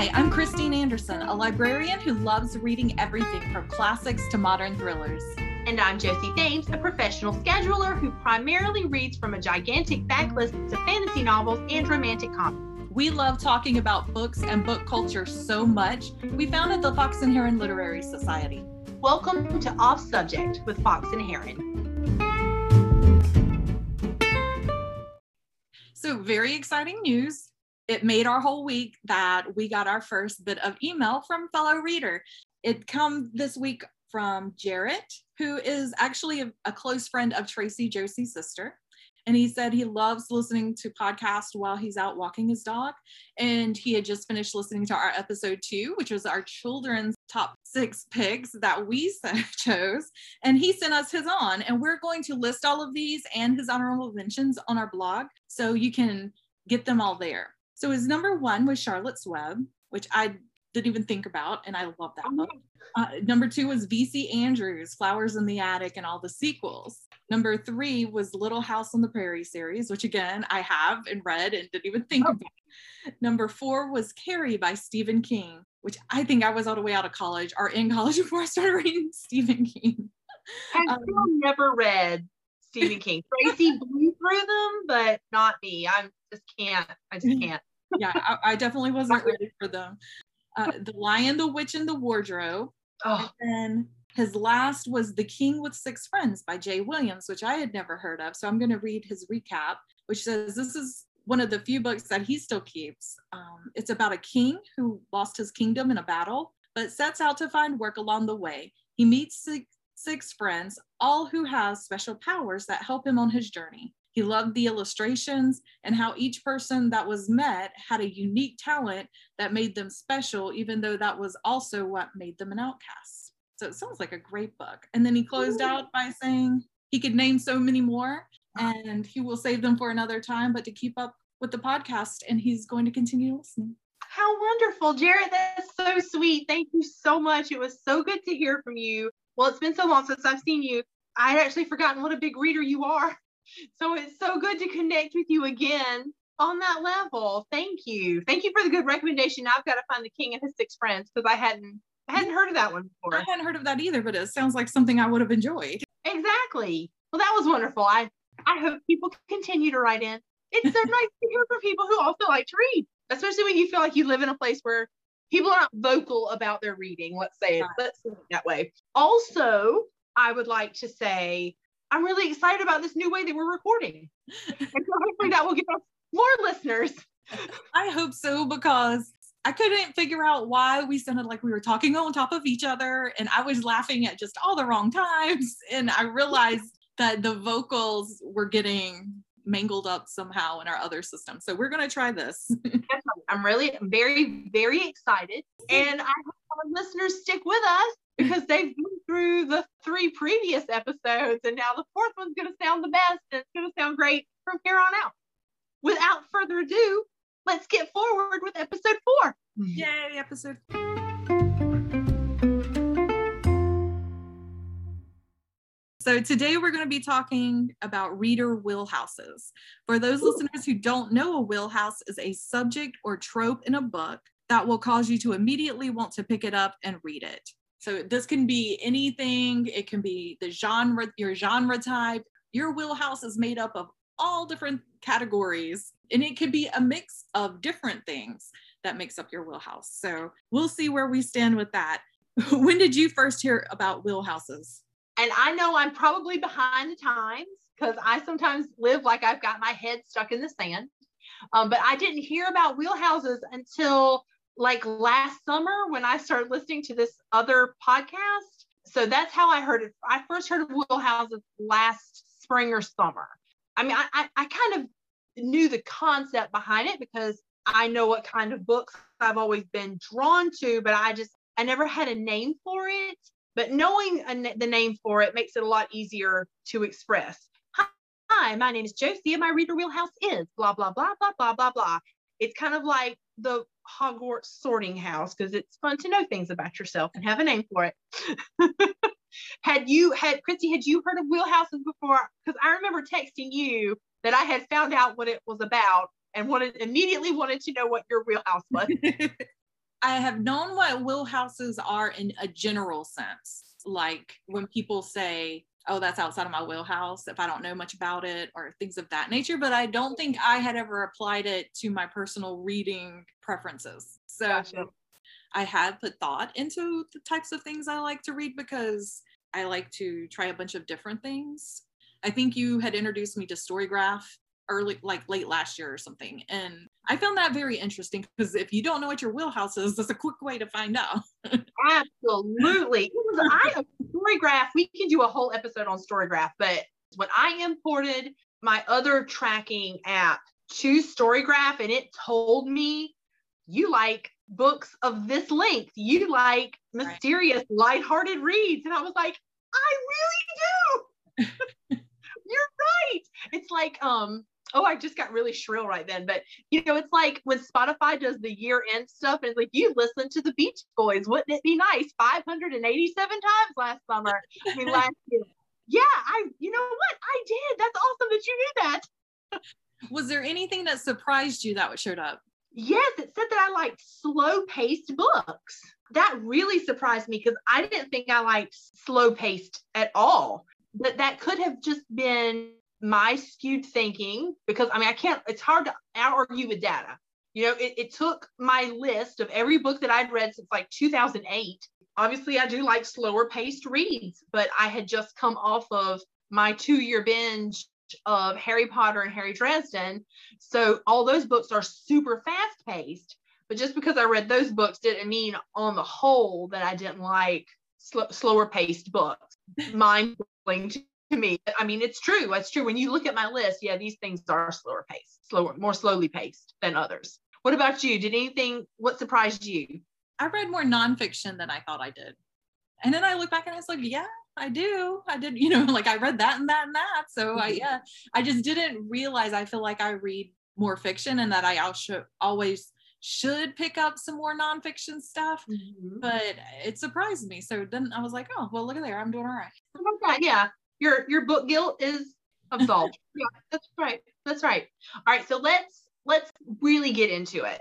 Hi, I'm Christine Anderson, a librarian who loves reading everything from classics to modern thrillers. And I'm Josie Thames, a professional scheduler who primarily reads from a gigantic backlist of fantasy novels and romantic comedies. We love talking about books and book culture so much, we founded the Fox and Heron Literary Society. Welcome to Off Subject with Fox and Heron. So, very exciting news it made our whole week that we got our first bit of email from fellow reader. It come this week from Jarrett, who is actually a, a close friend of Tracy, Josie's sister. And he said he loves listening to podcasts while he's out walking his dog. And he had just finished listening to our episode two, which was our children's top six picks that we chose. And he sent us his on. And we're going to list all of these and his honorable mentions on our blog. So you can get them all there. So his number one was Charlotte's Web, which I didn't even think about, and I love that book. Uh, number two was V.C. Andrews, Flowers in the Attic, and all the sequels. Number three was Little House on the Prairie series, which again I have and read and didn't even think oh. about. Number four was Carrie by Stephen King, which I think I was all the way out of college or in college before I started reading Stephen King. I've um, never read Stephen King. Tracy blew through them, but not me. I just can't. I just can't yeah, I, I, definitely wasn't ready for them. Uh, the Lion, the Witch, and the Wardrobe. Oh. And then his last was The King with Six Friends by Jay Williams, which I had never heard of. So I'm going to read his recap, which says this is one of the few books that he still keeps. Um, it's about a king who lost his kingdom in a battle, but sets out to find work along the way. He meets six, six friends, all who have special powers that help him on his journey. He loved the illustrations and how each person that was met had a unique talent that made them special, even though that was also what made them an outcast. So it sounds like a great book. And then he closed out by saying he could name so many more and he will save them for another time, but to keep up with the podcast, and he's going to continue listening. How wonderful, Jared. That's so sweet. Thank you so much. It was so good to hear from you. Well, it's been so long since I've seen you. I had actually forgotten what a big reader you are. So it's so good to connect with you again on that level. Thank you. Thank you for the good recommendation. I've got to find the king and his six friends because I hadn't I hadn't heard of that one before. I hadn't heard of that either, but it sounds like something I would have enjoyed. Exactly. Well, that was wonderful. I I hope people continue to write in. It's so nice to hear from people who also like to read, especially when you feel like you live in a place where people aren't vocal about their reading. Let's say it, let's say it that way. Also, I would like to say I'm really excited about this new way that we're recording. and so hopefully that will give us more listeners. I hope so because I couldn't figure out why we sounded like we were talking on top of each other and I was laughing at just all the wrong times. And I realized that the vocals were getting mangled up somehow in our other system. So we're going to try this. I'm really very, very excited. And I hope our listeners stick with us because they've been through the three previous episodes and now the fourth one's going to sound the best and it's going to sound great from here on out. Without further ado, let's get forward with episode four. Mm-hmm. Yay, episode. So today we're going to be talking about reader wheelhouses. For those Ooh. listeners who don't know, a wheelhouse is a subject or trope in a book that will cause you to immediately want to pick it up and read it. So this can be anything. It can be the genre, your genre type. Your wheelhouse is made up of all different categories, and it could be a mix of different things that makes up your wheelhouse. So we'll see where we stand with that. when did you first hear about wheelhouses? And I know I'm probably behind the times because I sometimes live like I've got my head stuck in the sand. Um, but I didn't hear about wheelhouses until like last summer when I started listening to this other podcast. So that's how I heard it. I first heard of Wheelhouses last spring or summer. I mean, I, I, kind of knew the concept behind it because I know what kind of books I've always been drawn to, but I just, I never had a name for it. But knowing a, the name for it makes it a lot easier to express. Hi, my name is Josie, and my reader wheelhouse is blah, blah, blah, blah, blah, blah, blah. It's kind of like the Hogwarts sorting house because it's fun to know things about yourself and have a name for it. had you had Christy, had you heard of wheelhouses before? Because I remember texting you that I had found out what it was about and wanted immediately wanted to know what your wheelhouse was. I have known what wheelhouses are in a general sense. Like when people say, oh, that's outside of my wheelhouse if I don't know much about it or things of that nature. But I don't think I had ever applied it to my personal reading preferences. So gotcha. I had put thought into the types of things I like to read because I like to try a bunch of different things. I think you had introduced me to Storygraph early, like late last year or something. And I found that very interesting because if you don't know what your wheelhouse is, that's a quick way to find out. Absolutely. it I Storygraph, we can do a whole episode on Storygraph, but when I imported my other tracking app to Storygraph and it told me you like books of this length, you like mysterious, right. lighthearted reads. And I was like, I really do. You're right. It's like um oh, I just got really shrill right then. But you know, it's like when Spotify does the year end stuff, and it's like you listen to the Beach Boys. Wouldn't it be nice? 587 times last summer. I mean, last year. Yeah, I. You know what? I did. That's awesome that you knew that. Was there anything that surprised you that showed up? Yes, it said that I liked slow paced books. That really surprised me because I didn't think I liked slow paced at all. But that could have just been my skewed thinking because I mean, I can't, it's hard to argue with data. You know, it, it took my list of every book that I'd read since like 2008. Obviously, I do like slower paced reads, but I had just come off of my two year binge of Harry Potter and Harry Dresden. So all those books are super fast paced. But just because I read those books didn't mean on the whole that I didn't like sl- slower paced books. Mind blowing to me. I mean, it's true. It's true. When you look at my list, yeah, these things are slower paced, slower, more slowly paced than others. What about you? Did anything, what surprised you? I read more nonfiction than I thought I did. And then I look back and I was like, yeah, I do. I did, you know, like I read that and that and that. So I, mm-hmm. yeah, I just didn't realize I feel like I read more fiction and that I also always should pick up some more nonfiction stuff, mm-hmm. but it surprised me. So then I was like, oh, well, look at there. I'm doing all right. Yeah your your book guilt is absolved. yeah, that's right. That's right. All right. So let's let's really get into it.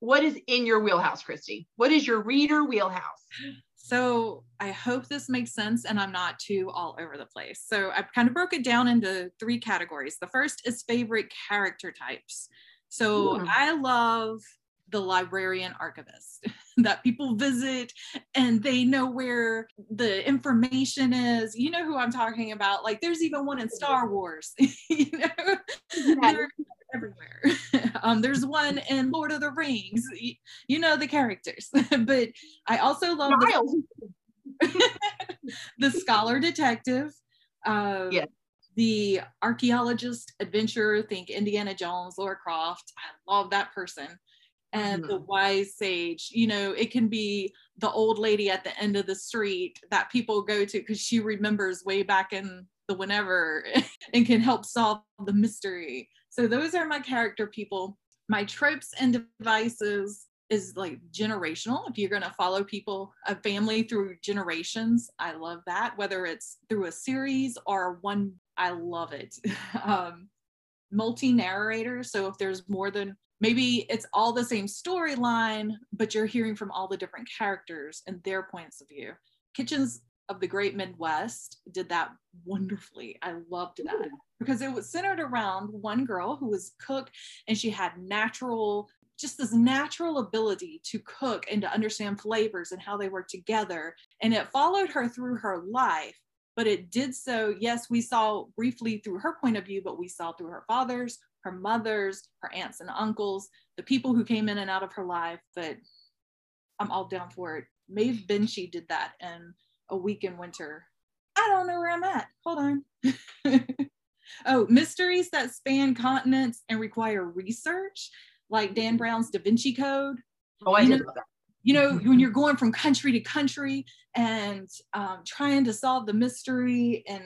What is in your wheelhouse, Christy? What is your reader wheelhouse? So I hope this makes sense and I'm not too all over the place. So I've kind of broke it down into three categories. The first is favorite character types. So. I love the librarian archivist that people visit and they know where the information is. You know who I'm talking about. Like there's even one in Star Wars, you know, they're everywhere. um, there's one in Lord of the Rings, you, you know the characters. but I also love the, the scholar detective. Uh, yeah the archaeologist adventurer think indiana jones laura croft i love that person and mm-hmm. the wise sage you know it can be the old lady at the end of the street that people go to because she remembers way back in the whenever and can help solve the mystery. So those are my character people. My tropes and devices is like generational. If you're going to follow people a family through generations i love that. Whether it's through a series or one i love it. Um multi narrator so if there's more than maybe it's all the same storyline, but you're hearing from all the different characters and their points of view. Kitchens of the Great Midwest did that wonderfully. I loved that because it was centered around one girl who was cook and she had natural just this natural ability to cook and to understand flavors and how they work together. And it followed her through her life, but it did so. Yes, we saw briefly through her point of view, but we saw through her father's, her mothers, her aunts and uncles, the people who came in and out of her life. But I'm all down for it. Maeve Binchy did that in A Week in Winter. I don't know where I'm at. Hold on. oh, mysteries that span continents and require research, like Dan Brown's Da Vinci Code. Oh, I you did know, that. You know, when you're going from country to country and um, trying to solve the mystery and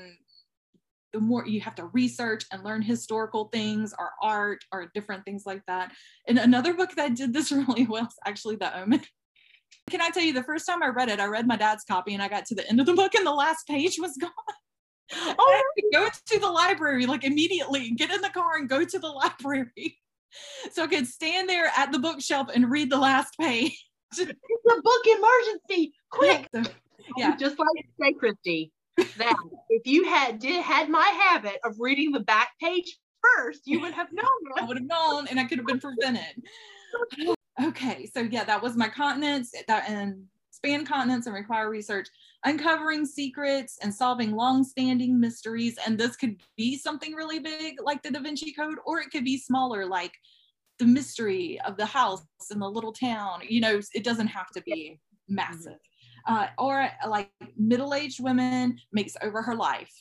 the more you have to research and learn historical things or art or different things like that. And another book that did this really well is actually The Omen. Can I tell you, the first time I read it, I read my dad's copy and I got to the end of the book and the last page was gone. Oh, go to the library like immediately, get in the car and go to the library. So I could stand there at the bookshelf and read the last page. It's a book emergency. Quick. So, oh, yeah. Just like you say, Christy, that if you had did had my habit of reading the back page first, you would have known I would have known and I could have been prevented. okay, so yeah, that was my continents that and span continents and require research, uncovering secrets and solving long-standing mysteries. And this could be something really big like the Da Vinci Code, or it could be smaller, like the mystery of the house in the little town. You know, it doesn't have to be massive. Uh, or like middle-aged women makes over her life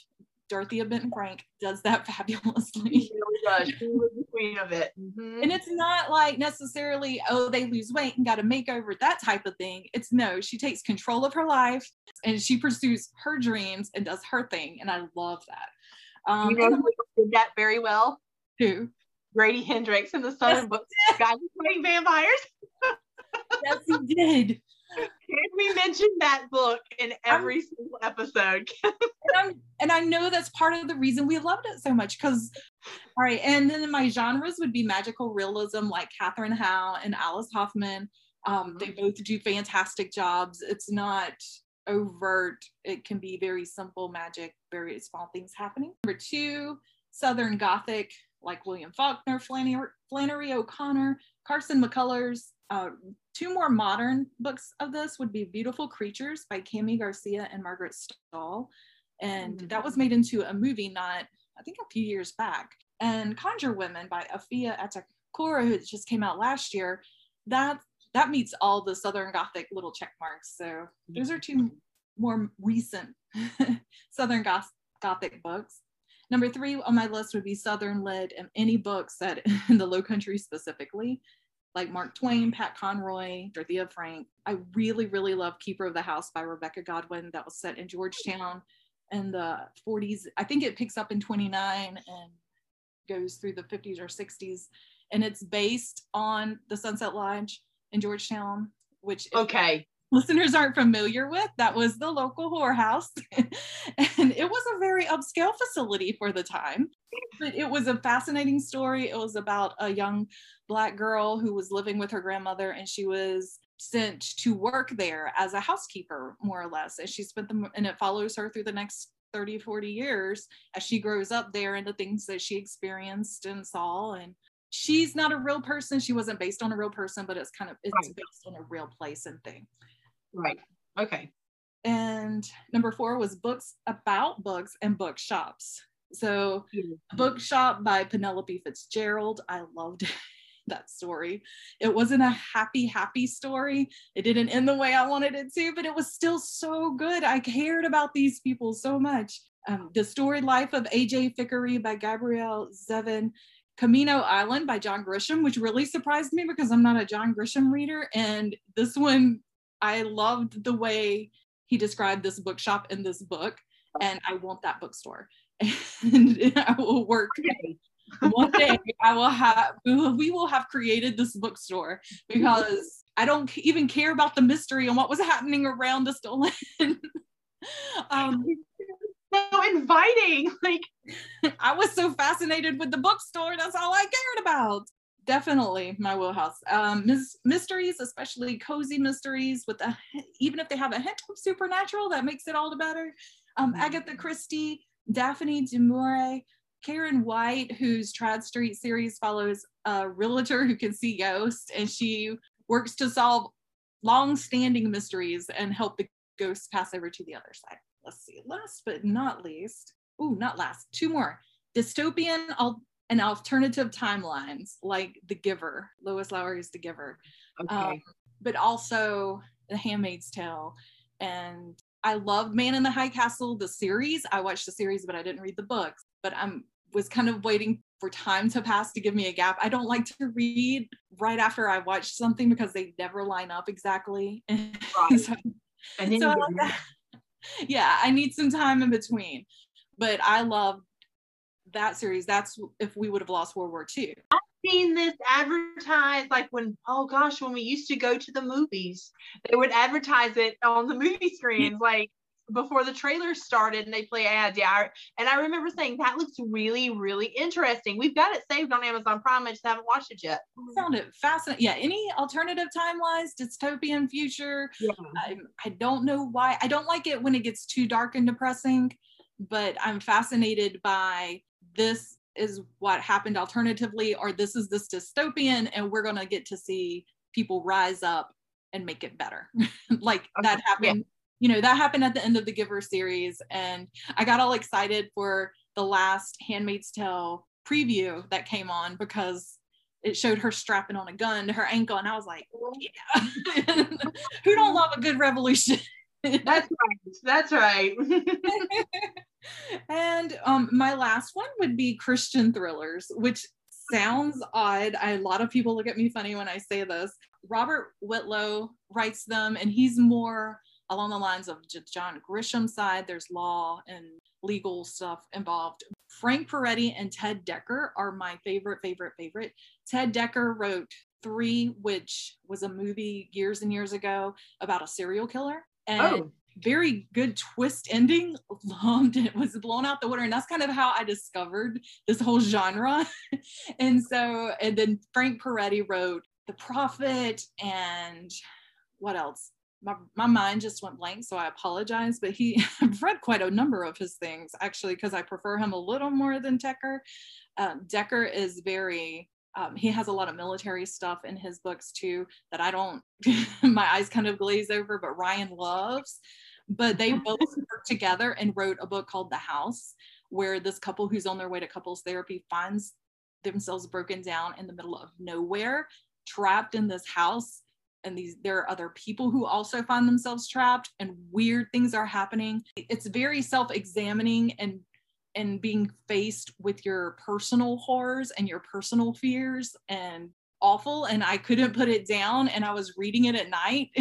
Dorothea Benton Frank does that fabulously. She really does. She was the queen of it. Mm-hmm. And it's not like necessarily, oh, they lose weight and got a makeover, that type of thing. It's no, she takes control of her life and she pursues her dreams and does her thing. And I love that. Um, you know did that very well? Who? Grady Hendrix in the Southern Book Guide to Slaying Vampires. yes, he did. Can we mention that book in every I'm, single episode? and, and, I know that's part of the reason we loved it so much because, all right, and then my genres would be magical realism like Katherine Howe and Alice Hoffman. Um, they mm-hmm. both do fantastic jobs. It's not overt, it can be very simple magic, very small things happening. Number two, Southern Gothic like William Faulkner, Flannery, Flannery O'Connor, Carson McCullers, uh, two more modern books of this would be Beautiful Creatures by Kami Garcia and Margaret Stohl. And mm-hmm. that was made into a movie not, I think, a few years back. And Conjure Women by Afia Atakora, who just came out last year, that that meets all the Southern Gothic little check marks. So those are two more recent Southern Goth- Gothic books. Number three on my list would be Southern Lit and any books set in the Low Country specifically like Mark Twain, Pat Conroy, Dorothea Frank. I really, really love Keeper of the House by Rebecca Godwin that was set in Georgetown in the 40s. I think it picks up in 29 and goes through the 50s or 60s. And it's based on the Sunset Lodge in Georgetown, which okay. Listeners aren't familiar with that was the local whorehouse, and it was a very upscale facility for the time. But it was a fascinating story. It was about a young black girl who was living with her grandmother and she was sent to work there as a housekeeper more or less and she spent them and it follows her through the next 30 40 years as she grows up there and the things that she experienced and saw and she's not a real person she wasn't based on a real person but it's kind of it's based on a real place and thing right okay and number four was books about books and bookshops so mm-hmm. bookshop by penelope fitzgerald i loved that story. It wasn't a happy, happy story. It didn't end the way I wanted it to, but it was still so good. I cared about these people so much. Um, the Storied Life of A.J. Fikry by Gabrielle Zevin. Camino Island by John Grisham, which really surprised me because I'm not a John Grisham reader. And this one, I loved the way he described this bookshop in this book. And I want that bookstore. And I will work one day I will have we will have created this bookstore because I don't even care about the mystery and what was happening around the stolen. um, so inviting. Like I was so fascinated with the bookstore. That's all I cared about. Definitely my wheelhouse. Um, mis- mysteries, especially cozy mysteries, with a even if they have a hint of supernatural, that makes it all the better. Um, mm-hmm. Agatha Christie, Daphne du Maurier, Karen White, whose Tradd Street series follows a realtor who can see ghosts, and she works to solve long-standing mysteries and help the ghosts pass over to the other side. Let's see. Last but not least, oh, not last. Two more. Dystopian al- and alternative timelines, like The Giver. Lois Lowry's The Giver. Okay. Um, but also The Handmaid's Tale and I loved Man in the High Castle, the series. I watched the series, but I didn't read the books. But I'm was kind of waiting for time to pass to give me a gap. I don't like to read right after I watch something because they never line up exactly. Right. so, and so I yeah, I need some time in between. But I love that series. That's if we would have lost World War II. I've seen this advertised like when oh gosh, when we used to go to the movies, they would advertise it on the movie screens like before the trailer started and they play ads. Yeah. And I remember saying that looks really, really interesting. We've got it saved on Amazon Prime. I just haven't watched it yet. I found it fascinating. Yeah. Any alternative timelines, dystopian future. Yeah. I, I don't know why. I don't like it when it gets too dark and depressing, but I'm fascinated by this is what happened alternatively, or this is this dystopian, and we're going to get to see people rise up and make it better. like okay. that happened. Yeah you know that happened at the end of the giver series and i got all excited for the last handmaid's tale preview that came on because it showed her strapping on a gun to her ankle and i was like yeah who don't love a good revolution that's right that's right and um, my last one would be christian thrillers which sounds odd I, a lot of people look at me funny when i say this robert whitlow writes them and he's more along the lines of John Grisham's side, there's law and legal stuff involved. Frank Peretti and Ted Dekker are my favorite, favorite, favorite. Ted Dekker wrote Three, which was a movie years and years ago about a serial killer. And oh. Very good twist ending. Loved it, was blown out the water. And that's kind of how I discovered this whole genre. and so, and then Frank Peretti wrote The Prophet and what else? my, my mind just went blank so i apologize but he i've read quite a number of his things actually because i prefer him a little more than dekker um, dekker is very um, he has a lot of military stuff in his books too that i don't my eyes kind of glaze over but ryan loves. But they both worked together and wrote a book called the house where this couple who's on their way to couples therapy finds themselves broken down in the middle of nowhere trapped in this house. And these there are other people who also find themselves trapped and weird things are happening. It's very self-examining and and being faced with your personal horrors and your personal fears and awful and i couldn't put it down and i was reading it at night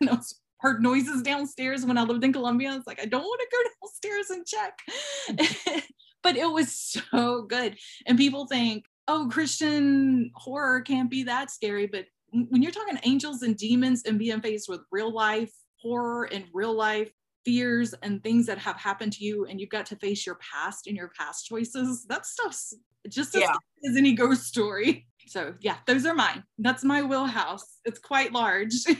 and i was heard noises downstairs when i lived in columbia i was like i don't want to go downstairs and check. But it was so good and people think oh christian horror can't be that scary but when you're talking angels and demons and being faced with real life horror and real life fears and things that have happened to you and you've got to face your past and your past choices that stuff's just as, yeah. as any ghost story. So yeah those are mine. That's my wheelhouse. It's quite large. I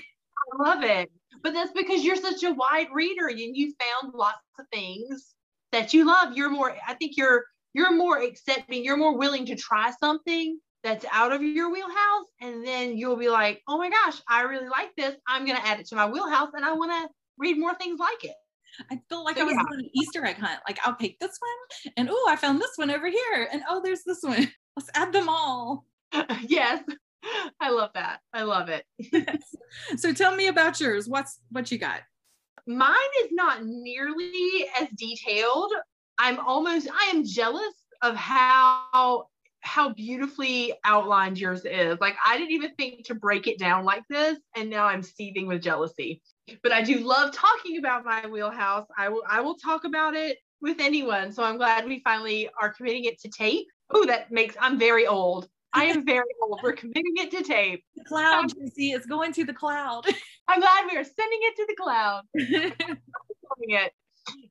love it. But that's because you're such a wide reader and you found lots of things that you love. You're more i think you're you're more accepting you're more willing to try something that's out of your wheelhouse. And then you'll be like oh my gosh i really like this. I'm going to add it to my wheelhouse and i want to read more things like it I feel like so, I was yeah. doing an Easter egg hunt. Like I'll pick this one, and oh, I found this one over here, and oh, there's this one. Let's add them all. yes, I love that. I love it. so tell me about yours. What's what you got? Mine is not nearly as detailed. I'm almost. I am jealous of how how beautifully outlined yours is. Like I didn't even think to break it down like this, and now I'm seething with jealousy. But I do love talking about my wheelhouse. I will I will talk about it with anyone. So I'm glad we finally are committing it to tape. Oh, that makes I'm very old. I am very old. We're committing it to tape. The cloud, you see, it's going to the cloud. I'm glad we are sending it to the cloud. it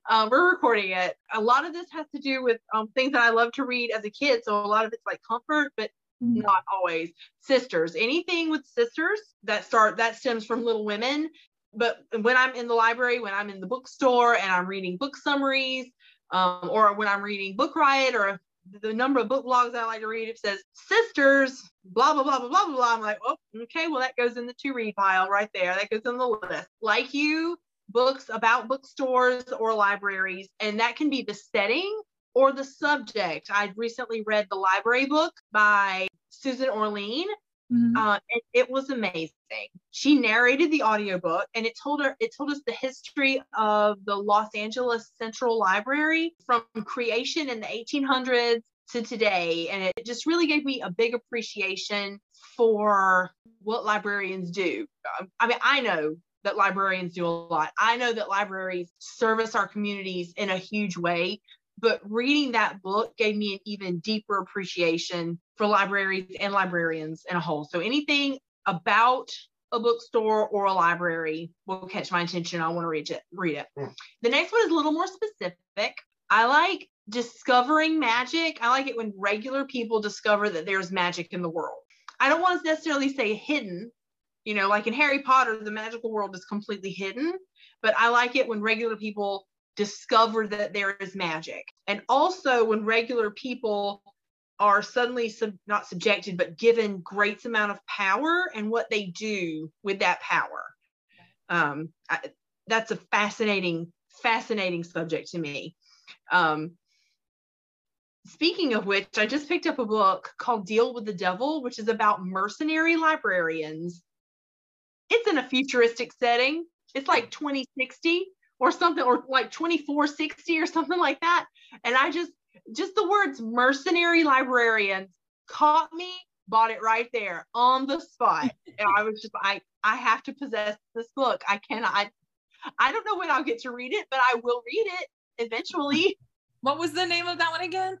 um, we're recording it. A lot of this has to do with um, things that I love to read as a kid. So a lot of it's like comfort, but mm-hmm. not always. Sisters, anything with sisters that start that stems from Little Women. But when I'm in the library, when I'm in the bookstore and I'm reading book summaries, um, or when I'm reading Book Riot or the number of book blogs I like to read, it says sisters, blah, blah, blah, blah, blah, blah. I'm like, oh, okay, well, that goes in the to read pile right there. That goes in the list. Like you, books about bookstores or libraries, and that can be the setting or the subject. I recently read the library book by Susan Orlean. Mm-hmm. Uh, and it was amazing. She narrated the audiobook and it told her it told us the history of the Los Angeles Central Library from creation in the 1800s to today. And it just really gave me a big appreciation for what librarians do. Um, I mean, I know that librarians do a lot. I know that libraries service our communities in a huge way, but reading that book gave me an even deeper appreciation for libraries and librarians in a whole. So anything about a bookstore or a library will catch my attention. I want to read it. Read it. Mm. The next one is a little more specific. I like discovering magic. I like it when regular people discover that there's magic in the world. I don't want to necessarily say hidden, you know, like in Harry Potter, the magical world is completely hidden, but I like it when regular people discover that there is magic. And also when regular people are suddenly sub, not subjected, but given great amount of power and what they do with that power. Um, I, that's a fascinating, fascinating subject to me. Um, speaking of which, I just picked up a book called Deal with the Devil, which is about mercenary librarians. It's in a futuristic setting. It's like 2060 or something, or like 2460 or something like that. And I just, just the words mercenary librarians caught me, bought it right there on the spot. and I was just, I, I have to possess this book. I cannot, I, I don't know when I'll get to read it, but I will read it eventually. What was the name of that one again?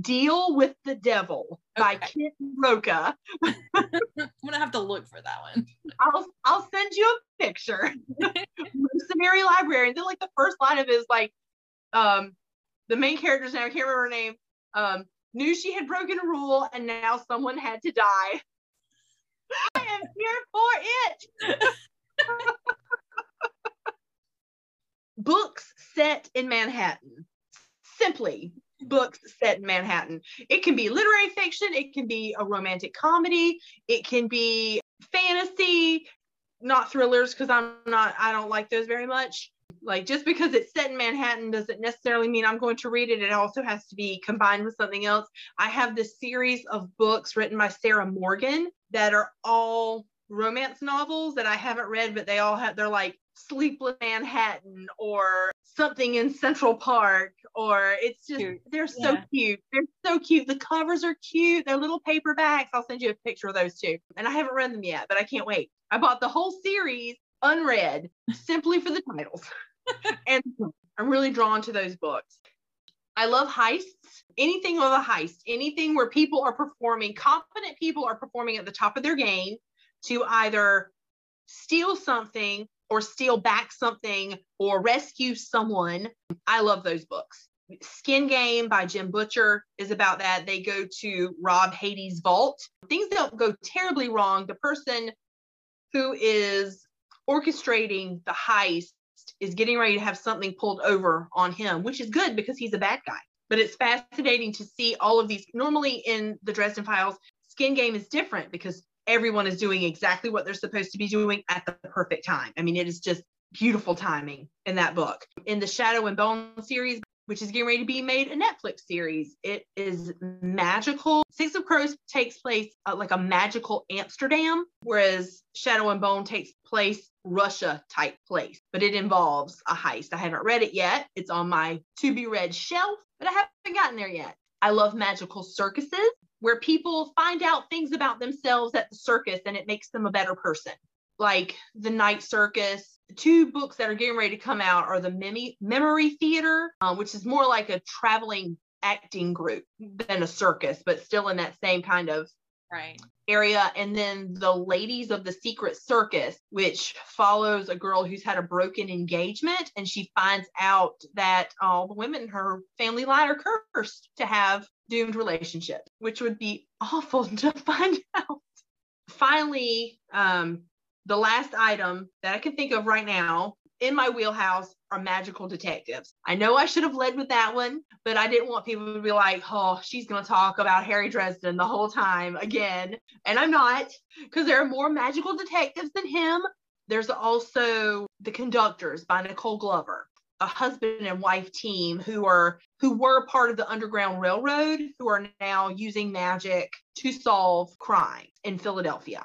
Deal with the Devil okay. by kit Rocha. I'm gonna have to look for that one. I'll I'll send you a picture. Mercenary librarian. Then like the first line of it is like, um, the main character's name, I can't remember her name, um, knew she had broken a rule and now someone had to die. I am here for it. Books set in Manhattan. Simply books set in Manhattan. It can be literary fiction, it can be a romantic comedy, it can be fantasy, not thrillers because I'm not I don't like those very much. Like just because it's set in Manhattan doesn't necessarily mean I'm going to read it. It also has to be combined with something else. I have this series of books written by Sarah Morgan that are all romance novels that I haven't read, but they all have they're like Sleepless Manhattan or something in Central Park or it's just cute. they're so yeah. cute. They're so cute. The covers are cute. They're little paperbacks. I'll send you a picture of those too. And I haven't read them yet, but I can't wait. I bought the whole series unread simply for the titles. and I'm really drawn to those books. I love heists. Anything with a heist, anything where people are performing, confident people are performing at the top of their game to either steal something or steal back something or rescue someone. I love those books. Skin Game by Jim Butcher is about that. They go to Rob Hades' vault. Things don't go terribly wrong. The person who is orchestrating the heist is getting ready to have something pulled over on him, which is good because he's a bad guy. But it's fascinating to see all of these. Normally in the Dresden Files, Skin Game is different because everyone is doing exactly what they're supposed to be doing at the perfect time. I mean, it is just beautiful timing in that book. In the Shadow and Bone series, which is getting ready to be made a Netflix series. It is magical. Six of Crows takes place uh, like a magical Amsterdam, whereas Shadow and Bone takes place Russia type place, but it involves a heist. I haven't read it yet. It's on my to be read shelf, but I haven't gotten there yet. I love magical circuses where people find out things about themselves at the circus and it makes them a better person. Like the Night Circus. Two books that are getting ready to come out are the Mem- Memory Theater, um, which is more like a traveling acting group than a circus, but still in that same kind of right. area and then the ladies of the secret circus which follows a girl who's had a broken engagement and she finds out that all the women in her family line are cursed to have doomed relationships which would be awful to find out. Finally um, the last item that i can think of right now in my wheelhouse are magical detectives. I know I should have led with that one, but I didn't want people to be like, oh, she's going to talk about Harry Dresden the whole time again. And I'm not, because there are more magical detectives than him. There's also The Conductors by Nicole Glover, a husband and wife team who are who were part of the Underground Railroad, who are now using magic to solve crime in Philadelphia.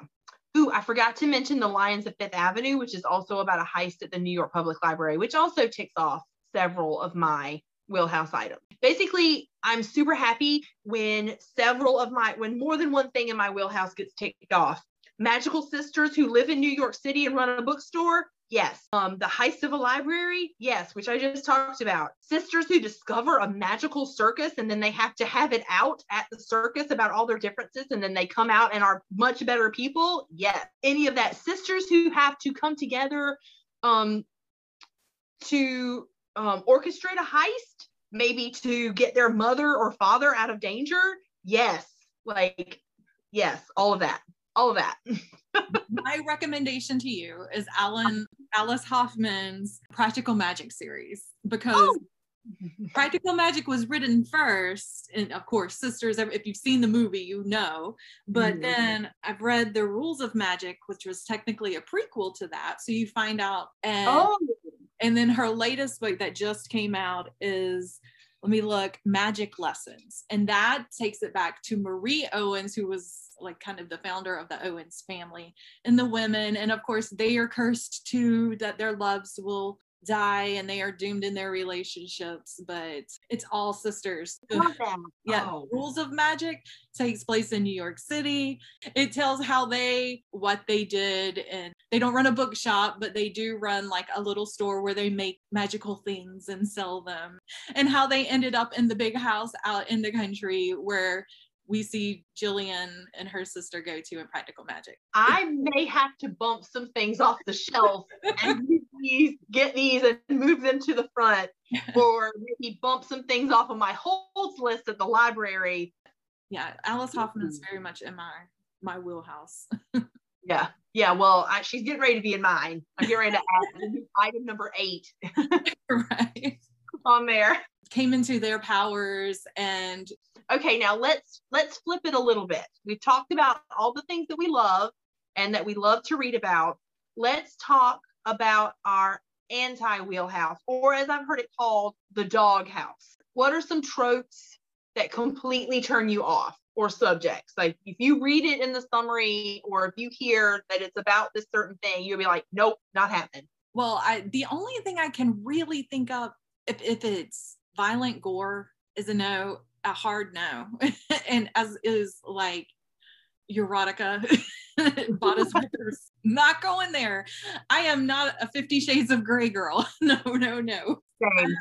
Ooh, I forgot to mention The Lions of Fifth Avenue, which is also about a heist at the New York Public Library, which also ticks off several of my wheelhouse items. Basically, I'm super happy when several of my, when more than one thing in my wheelhouse gets ticked off. magical sisters who live in New York City and run a bookstore? Yes. Um, the heist of a library? Yes, which I just talked about. Sisters who discover a magical circus and then they have to have it out at the circus about all their differences and then they come out and are much better people? Yes. Any of that. Sisters who have to come together um, to um, orchestrate a heist, maybe to get their mother or father out of danger? Yes. Like, yes, all of that. All of that. my recommendation to you is Alan Alice Hoffman's Practical Magic series because oh. Practical Magic was written first, and of course, Sisters. If you've seen the movie, you know. But mm-hmm. then I've read the Rules of Magic, which was technically a prequel to that. So you find out, and oh. and then her latest book that just came out is let me look magic lessons and that takes it back to marie owens who was like kind of the founder of the owens family and the mm-hmm. women and of course they are cursed too that their loves will die and they are doomed in their relationships, but it's all sisters. yeah, oh. Rules of Magic takes place in New York City. It tells how they, what they did, and they don't run a bookshop, but they do run like a little store where they make magical things and sell them, and how they ended up in the big house out in the country where we see Gillian and her sister go to in Practical Magic. I may have to bump some things off the shelf and these, get these and move them to the front, or maybe bump some things off of my holds list at the library. Yeah, Alice mm-hmm. Hoffman is very much in my my wheelhouse. yeah, yeah. Well, I, she's getting ready to be in mine. I'm getting ready to add item number eight. right. On there. Came into their powers and okay now let's let's flip it a little bit. We've talked about all the things that we love and that we love to read about. Let's talk about our anti wheelhouse or as i've heard it called the dog house what are some tropes that completely turn you off or subjects? Like if you read it in the summary or if you hear that it's about this certain thing you'll be like nope not happening. Well i the only thing i can really think of if, if it's violent gore is a no a hard no. and as is like erotica, bodice rippers, not going there. I am not a 50 shades of gray girl. no, no, no. Same.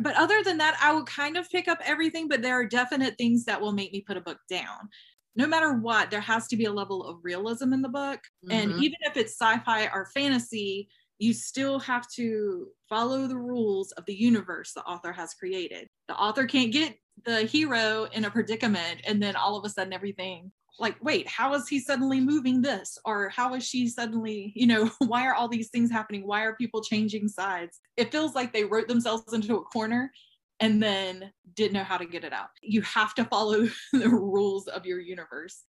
But other than that, I will kind of pick up everything, but there are definite things that will make me put a book down. No matter what, there has to be a level of realism in the book. Mm-hmm. And even if it's sci fi or fantasy, you still have to follow the rules of the universe the author has created. The author can't get the hero in a predicament and then all of a sudden everything like wait how is he suddenly moving this? Or how is she suddenly you know why are all these things happening? Why are people changing sides? It feels like they wrote themselves into a corner and then didn't know how to get it out. You have to follow the rules of your universe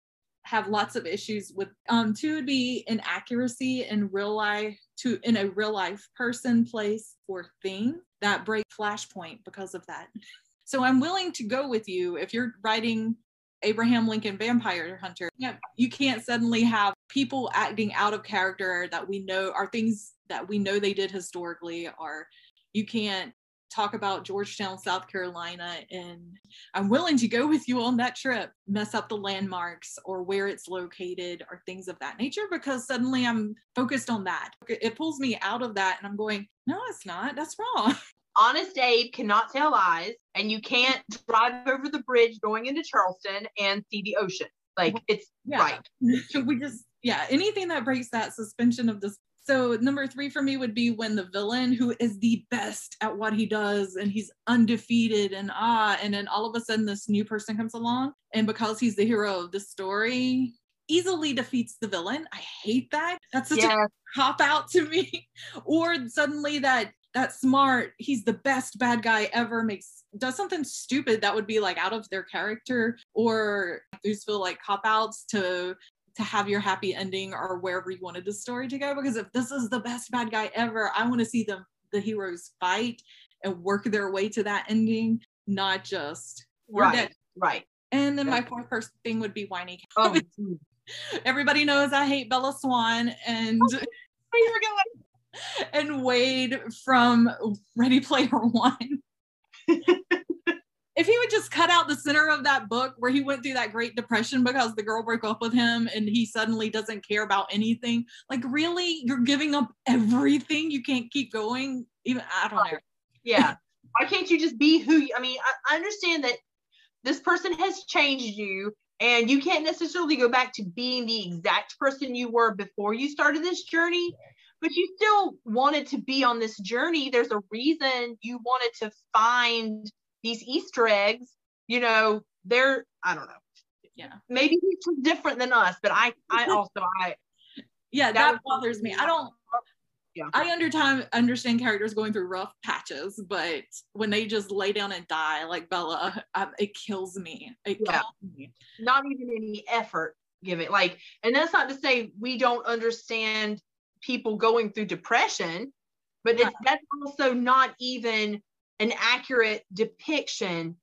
have lots of issues with um two would be inaccuracy in real life to in a real life person place or thing that break flashpoint because of that. So i'm willing to go with you if you're writing abraham lincoln vampire hunter. You can't suddenly have people acting out of character that we know are things that we know they did historically or you can't talk about Georgetown, South Carolina, and I'm willing to go with you on that trip, mess up the landmarks or where it's located or things of that nature because suddenly I'm focused on that. It pulls me out of that and I'm going, no, it's not. That's wrong. Honest Abe cannot tell lies, and you can't drive over the bridge going into Charleston and see the ocean. Like it's yeah. right. we just yeah, anything that breaks that suspension of this so number three for me would be when the villain who is the best at what he does and he's undefeated and ah and then all of a sudden this new person comes along and because he's the hero of the story easily defeats the villain. I hate that. That's such yeah. a cop out to me. Or suddenly that that smart he's the best bad guy ever makes does something stupid that would be like out of their character or these feel like cop outs to to have your happy ending or wherever you wanted the story to go. Because if this is the best bad guy ever, I want to see them the heroes fight and work their way to that ending, not just right, right. And then my fourth person thing would be whiny. Oh. Mm. Everybody knows I hate Bella Swan and where you were going. and Wade from Ready Player One. if he would just cut out the center of that book where he went through that great depression because the girl broke up with him and he suddenly doesn't care about anything like really? You're giving up everything? You can't keep going? Even i don't know. Yeah. Why can't you just be who you, i mean I, I understand that this person has changed you and you can't necessarily go back to being the exact person you were before you started this journey but you still wanted to be on this journey. There's a reason you wanted to find these Easter eggs, you know, they're I don't know. Yeah. Maybe he's different than us, but I I also I yeah, that, that bothers me. I don't yeah. I under time understand characters going through rough patches, but when they just lay down and die like Bella, I, it kills me. It yeah. kills me. Not even any effort given. Like, and that's not to say we don't understand people going through depression, but yeah. it's that's also not even an accurate depiction,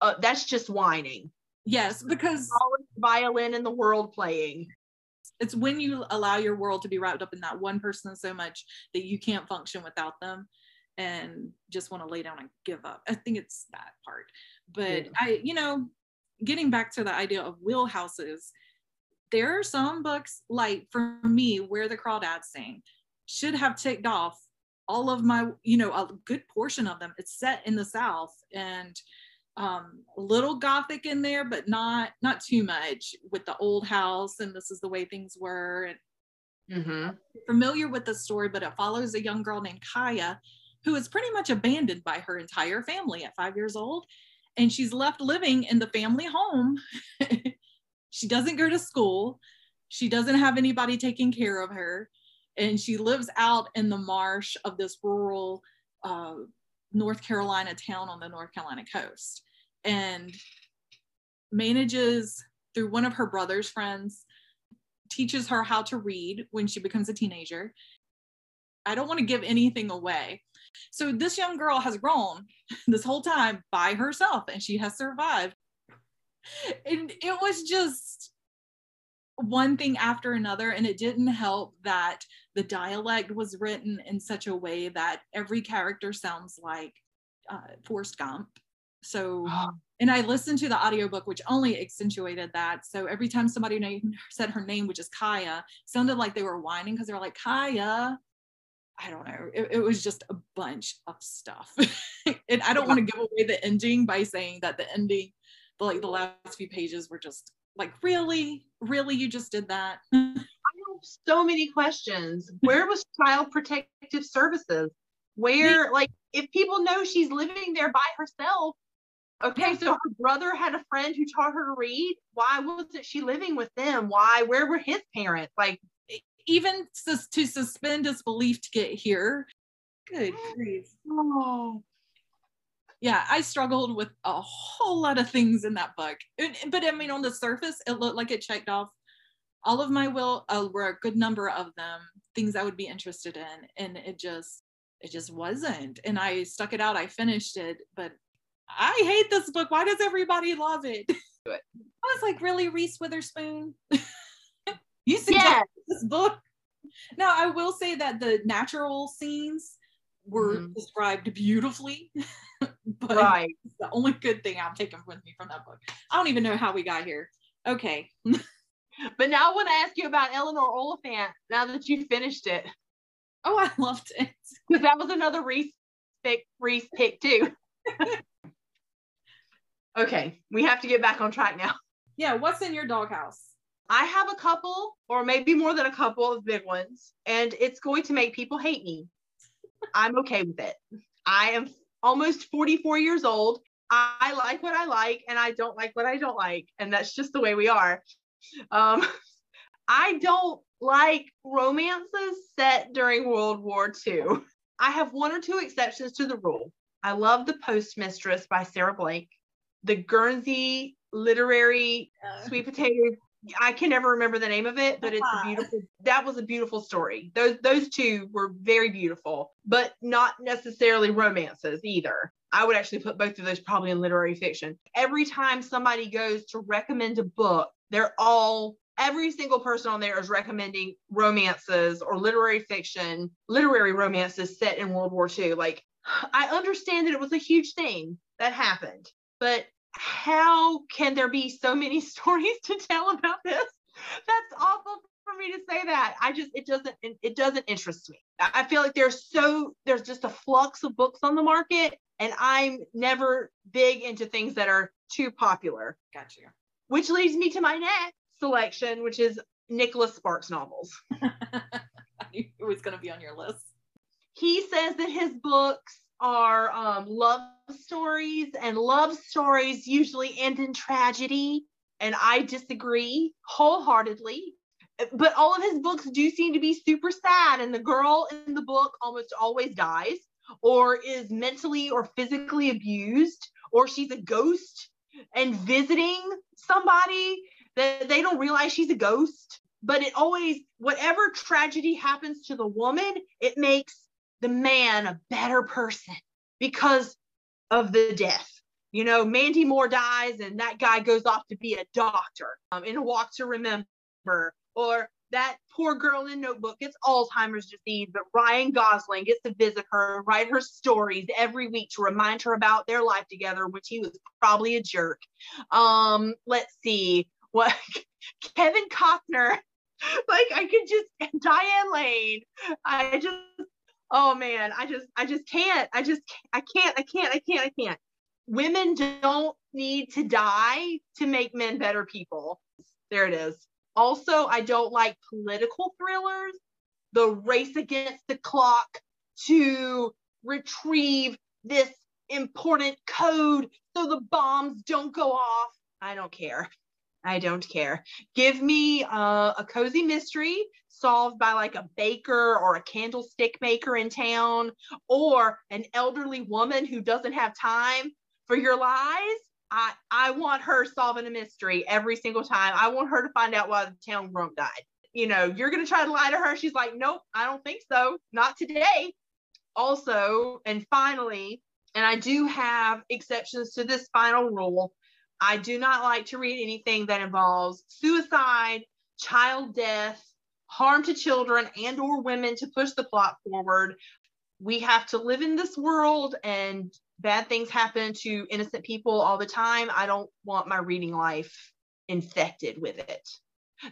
uh, that's just whining. Yes, because violin in the world playing. It's when you allow your world to be wrapped up in that one person so much that you can't function without them and just want to lay down and give up. I think it's that part. But yeah. I, you know, getting back to the idea of wheelhouses, there are some books like for me, Where the Crawdads Sing, should have ticked off all of my, you know, a good portion of them, it's set in the South and um, a little gothic in there, but not not too much with the old house and this is the way things were. And mm-hmm. familiar with the story, but it follows a young girl named Kaya who is pretty much abandoned by her entire family at five years old. And she's left living in the family home. she doesn't go to school. She doesn't have anybody taking care of her and she lives out in the marsh of this rural uh, North Carolina town on the North Carolina coast and manages through one of her brother's friends teaches her how to read when she becomes a teenager. I don't want to give anything away. So this young girl has grown this whole time by herself and she has survived. And it was just one thing after another and it didn't help that the dialect was written in such a way that every character sounds like uh, Forrest Gump. So, and I listened to the audiobook, which only accentuated that. So every time somebody named, said her name, which is Kaya, sounded like they were whining because they were like, Kaya. I don't know. It, it was just a bunch of stuff. and I don't want to give away the ending by saying that the ending, the, like the last few pages were just like, really, really, you just did that I have so many questions. Where was Child Protective Services? Where, like, if people know she's living there by herself, okay, so her brother had a friend who taught her to read. Why wasn't she living with them? Why? Where were his parents? Like, even to, to suspend disbelief to get here. Good grief. Oh. Yeah, I struggled with a whole lot of things in that book. But I mean, on the surface, it looked like it checked off all of my will uh, were a good number of them things i would be interested in and it just it just wasn't. And i stuck it out i finished it but i hate this book. Why does everybody love it? I was like really reese witherspoon? You suggested yeah. this book? Now i will say that the natural scenes were mm-hmm. described beautifully but right. the only good thing i'm taking with me from that book i don't even know how we got here okay but now I want to ask you about Eleanor Oliphant now that you finished it. Oh, I loved it. Because that was another Reese pick, Reese pick too. okay, we have to get back on track now. Yeah, what's in your doghouse? I have a couple, or maybe more than a couple of big ones, and it's going to make people hate me. I'm okay with it. I am almost 44 years old. I like what I like, and I don't like what I don't like. And that's just the way we are. Um, I don't like romances set during World War II. I have one or two exceptions to the rule. I love The Postmistress by Sarah Blake, the Guernsey literary sweet potato. I can never remember the name of it, but it's a uh-huh. beautiful. That was a beautiful story. Those those two were very beautiful, but not necessarily romances either. I would actually put both of those probably in literary fiction. Every time somebody goes to recommend a book, they're all every single person on there is recommending romances or literary fiction, literary romances set in World War II. Like I understand that it was a huge thing that happened. but how can there be so many stories to tell about this? That's awful for me to say that. I just it doesn't it doesn't interest me. I feel like there's so there's just a flux of books on the market and I'm never big into things that are too popular. Gotcha. Which leads me to my next selection, which is Nicholas Sparks novels. I knew it was going to be on your list. He says that his books are um, love stories, and love stories usually end in tragedy. And I disagree wholeheartedly. But all of his books do seem to be super sad, and the girl in the book almost always dies, or is mentally or physically abused, or she's a ghost and visiting somebody that they don't realize she's a ghost. But it always, whatever tragedy happens to the woman, it makes the man a better person because of the death. You know, Mandy Moore dies and that guy goes off to be a doctor um, in a walk to remember. Or that poor girl in Notebook gets Alzheimer's disease, but Ryan Gosling gets to visit her, write her stories every week to remind her about their life together, which he was probably a jerk. Um, let's see what Kevin Costner, like I could just Diane Lane. I just oh man, I just I just can't. I just I can't. I can't. I can't. I can't. Women don't need to die to make men better people. There it is. Also, I don't like political thrillers. The race against the clock to retrieve this important code so the bombs don't go off. I don't care. I don't care. Give me uh, a cozy mystery solved by like a baker or a candlestick maker in town or an elderly woman who doesn't have time for your lies. I, I want her solving a mystery every single time. I want her to find out why the town grump died. You know, you're going to try to lie to her. She's like, nope, I don't think so. Not today. Also, and finally, and I do have exceptions to this final rule. I do not like to read anything that involves suicide, child death, harm to children and or women to push the plot forward. We have to live in this world and bad things happen to innocent people all the time. I don't want my reading life infected with it.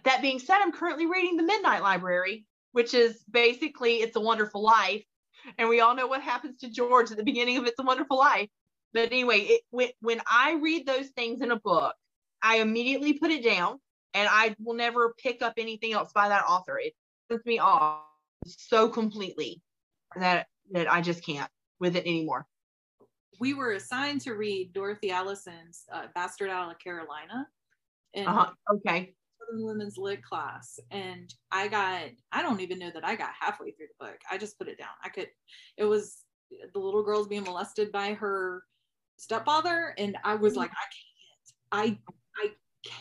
That being said, I'm currently reading The Midnight Library, which is basically It's a Wonderful Life. And we all know what happens to George at the beginning of It's a Wonderful Life. But anyway, it, when, when I read those things in a book, I immediately put it down and I will never pick up anything else by that author. It puts me off so completely that that I just can't with it anymore. We were assigned to read Dorothy Allison's uh, Bastard Out of Carolina in uh-huh. okay Southern Women's Lit class, and I got I don't even know that I got halfway through the book. I just put it down. I could. It was the little girl's being molested by her stepfather and i was like i can't i i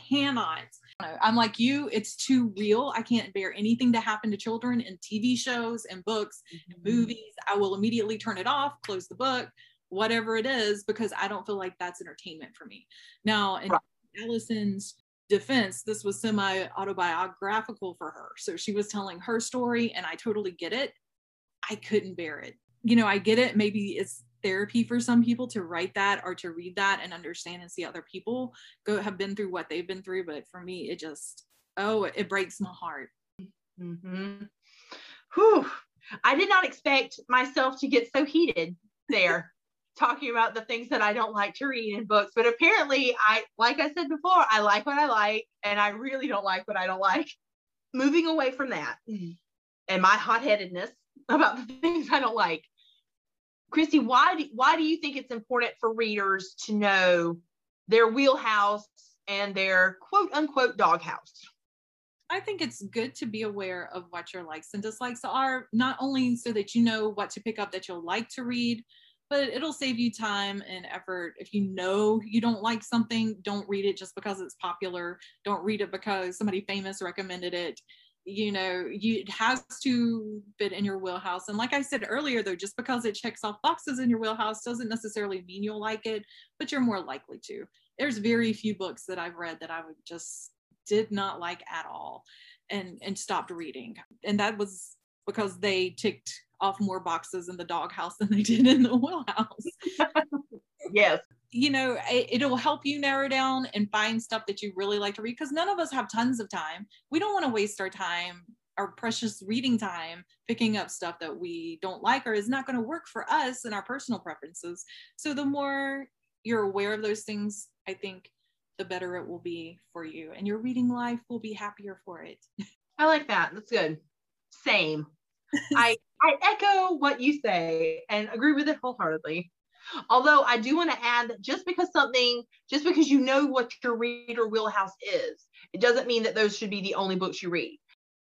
cannot i'm like you it's too real. I can't bear anything to happen to children in tv shows and books and mm-hmm. movies. I will immediately turn it off close the book whatever it is because i don't feel like that's entertainment for me. Now in right. allison's defense this was semi autobiographical for her. So she was telling her story and i totally get it. I couldn't bear it. You know i get it. Maybe it's therapy for some people to write that or to read that and understand and see other people go have been through what they've been through. But for me it just oh it breaks my heart. Mm-hmm. Whew. i did not expect myself to get so heated there talking about the things that i don't like to read in books. But apparently i like i said before i like what i like and i really don't like what i don't like. Moving away from that and my hot-headedness about the things i don't like Christy, why do, why do you think it's important for readers to know their wheelhouse and their quote unquote doghouse? I think it's good to be aware of what your likes and dislikes are, not only so that you know what to pick up that you'll like to read, but it'll save you time and effort. If you know you don't like something, don't read it just because it's popular. Don't read it because somebody famous recommended it you know you it has to fit in your wheelhouse. And like i said earlier though just because it checks off boxes in your wheelhouse doesn't necessarily mean you'll like it but you're more likely to. There's very few books that i've read that i would just did not like at all and and stopped reading. And that was because they ticked off more boxes in the doghouse than they did in the wheelhouse. Yes you know, it, will help you narrow down and find stuff that you really like to read because none of us have tons of time. We don't want to waste our time, our precious reading time, picking up stuff that we don't like or is not going to work for us and our personal preferences. So the more you're aware of those things, I think the better it will be for you and your reading life will be happier for it. I like that. That's good. Same. I I echo what you say and agree with it wholeheartedly. Although I do want to add that just because something, just because you know what your reader wheelhouse is, it doesn't mean that those should be the only books you read.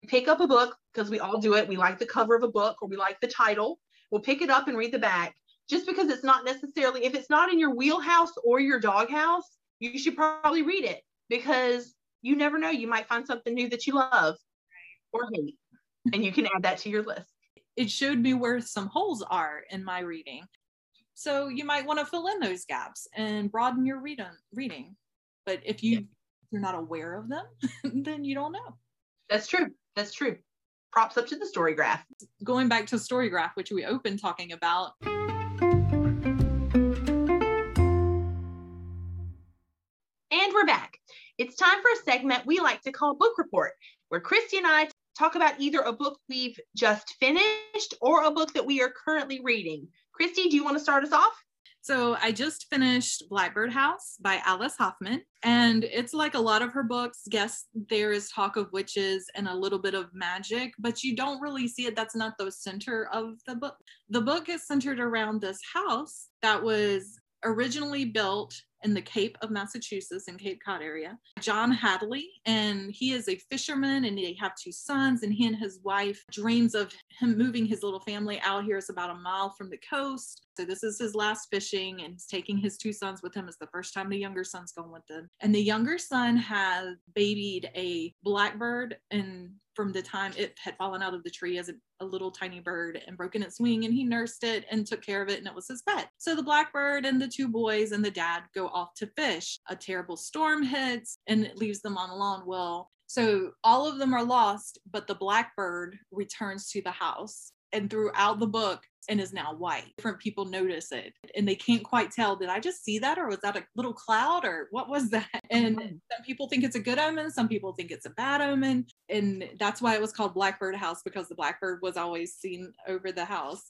Pick up a book because we all do it. We like the cover of a book or we like the title. We'll pick it up and read the back. Just because it's not necessarily, if it's not in your wheelhouse or your doghouse, you should probably read it because you never know. You might find something new that you love or hate, and you can add that to your list. It showed me where some holes are in my reading. So you might want to fill in those gaps and broaden your read- reading. But if you, yeah. you're not aware of them, then you don't know. That's true. That's true. Props up to the Storygraph. Going back to Storygraph, which we opened talking about. And we're back. It's time for a segment we like to call Book Report, where Christy and I talk about either a book we've just finished or a book that we are currently reading. Christy, do you want to start us off? So I just finished Blackbird House by Alice Hoffman. And it's like a lot of her books. Yes, there is talk of witches and a little bit of magic, but you don't really see it. That's not the center of the book. The book is centered around this house that was originally built in the Cape of Massachusetts in Cape Cod area. John Hadley, and he is a fisherman and they have two sons and he and his wife dreams of him moving his little family out here. It's about a mile from the coast. So this is his last fishing and he's taking his two sons with him. It's the first time the younger son's going with them. And the younger son has babied a blackbird and from the time it had fallen out of the tree as a, a, little tiny bird and broken its wing and he nursed it and took care of it and it was his pet. So the blackbird and the two boys and the dad go off to fish. A terrible storm hits and it leaves them on the lawn. Well so all of them are lost but the blackbird returns to the house and throughout the book and is now white. Different people notice it and they can't quite tell did I just see that or was that a little cloud or what was that? And mm-hmm. some people think it's a good omen, some people think it's a bad omen. And that's why it was called Blackbird House because the blackbird was always seen over the house.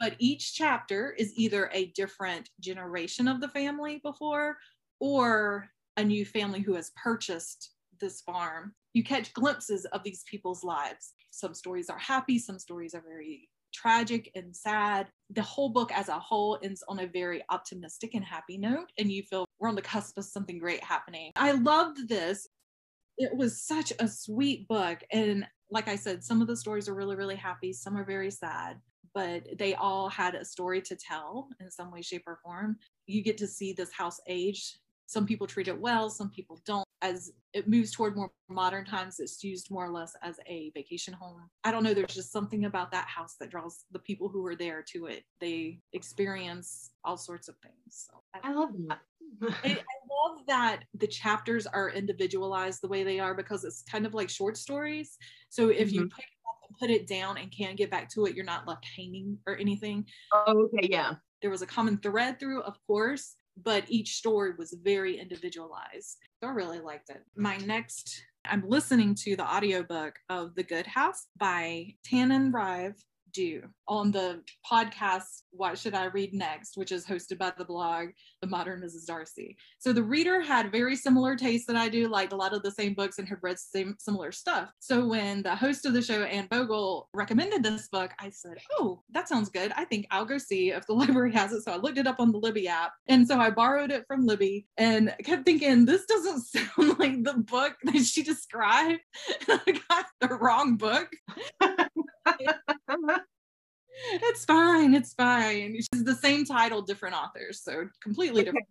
But each chapter is either a different generation of the family before or a new family who has purchased this farm. You catch glimpses of these people's lives. Some stories are happy, some stories are very tragic and sad. The whole book as a whole ends on a very optimistic and happy note, and you feel we're on the cusp of something great happening. I loved this. It was such a sweet book. And like I said, some of the stories are really, really happy, some are very sad, but they all had a story to tell in some way, shape, or form. You get to see this house age. Some people treat it well, some people don't as it moves toward more modern times, it's used more or less as a vacation home. I don't know, there's just something about that house that draws the people who are there to it. They experience all sorts of things. So I, I love that. I, I love that the chapters are individualized the way they are because it's kind of like short stories. So if mm-hmm. you pick it up and put it down and can't get back to it, you're not left hanging or anything. Oh, okay, yeah. There was a common thread through, of course, but each story was very individualized. I really liked it. My next, I'm listening to the audiobook of The Good House by Tananarive Due on the podcast what should i read next which is hosted by the blog the modern mrs darcy. So the reader had very similar tastes that i do liked a lot of the same books and had read same similar stuff. So when the host of the show anne bogel recommended this book i said oh that sounds good. I think i'll go see if the library has it. So i looked it up on the libby app and so i borrowed it from libby and kept thinking this doesn't sound like the book that she described. I got the wrong book it's fine. It's fine. It's the same title, different authors. So completely different.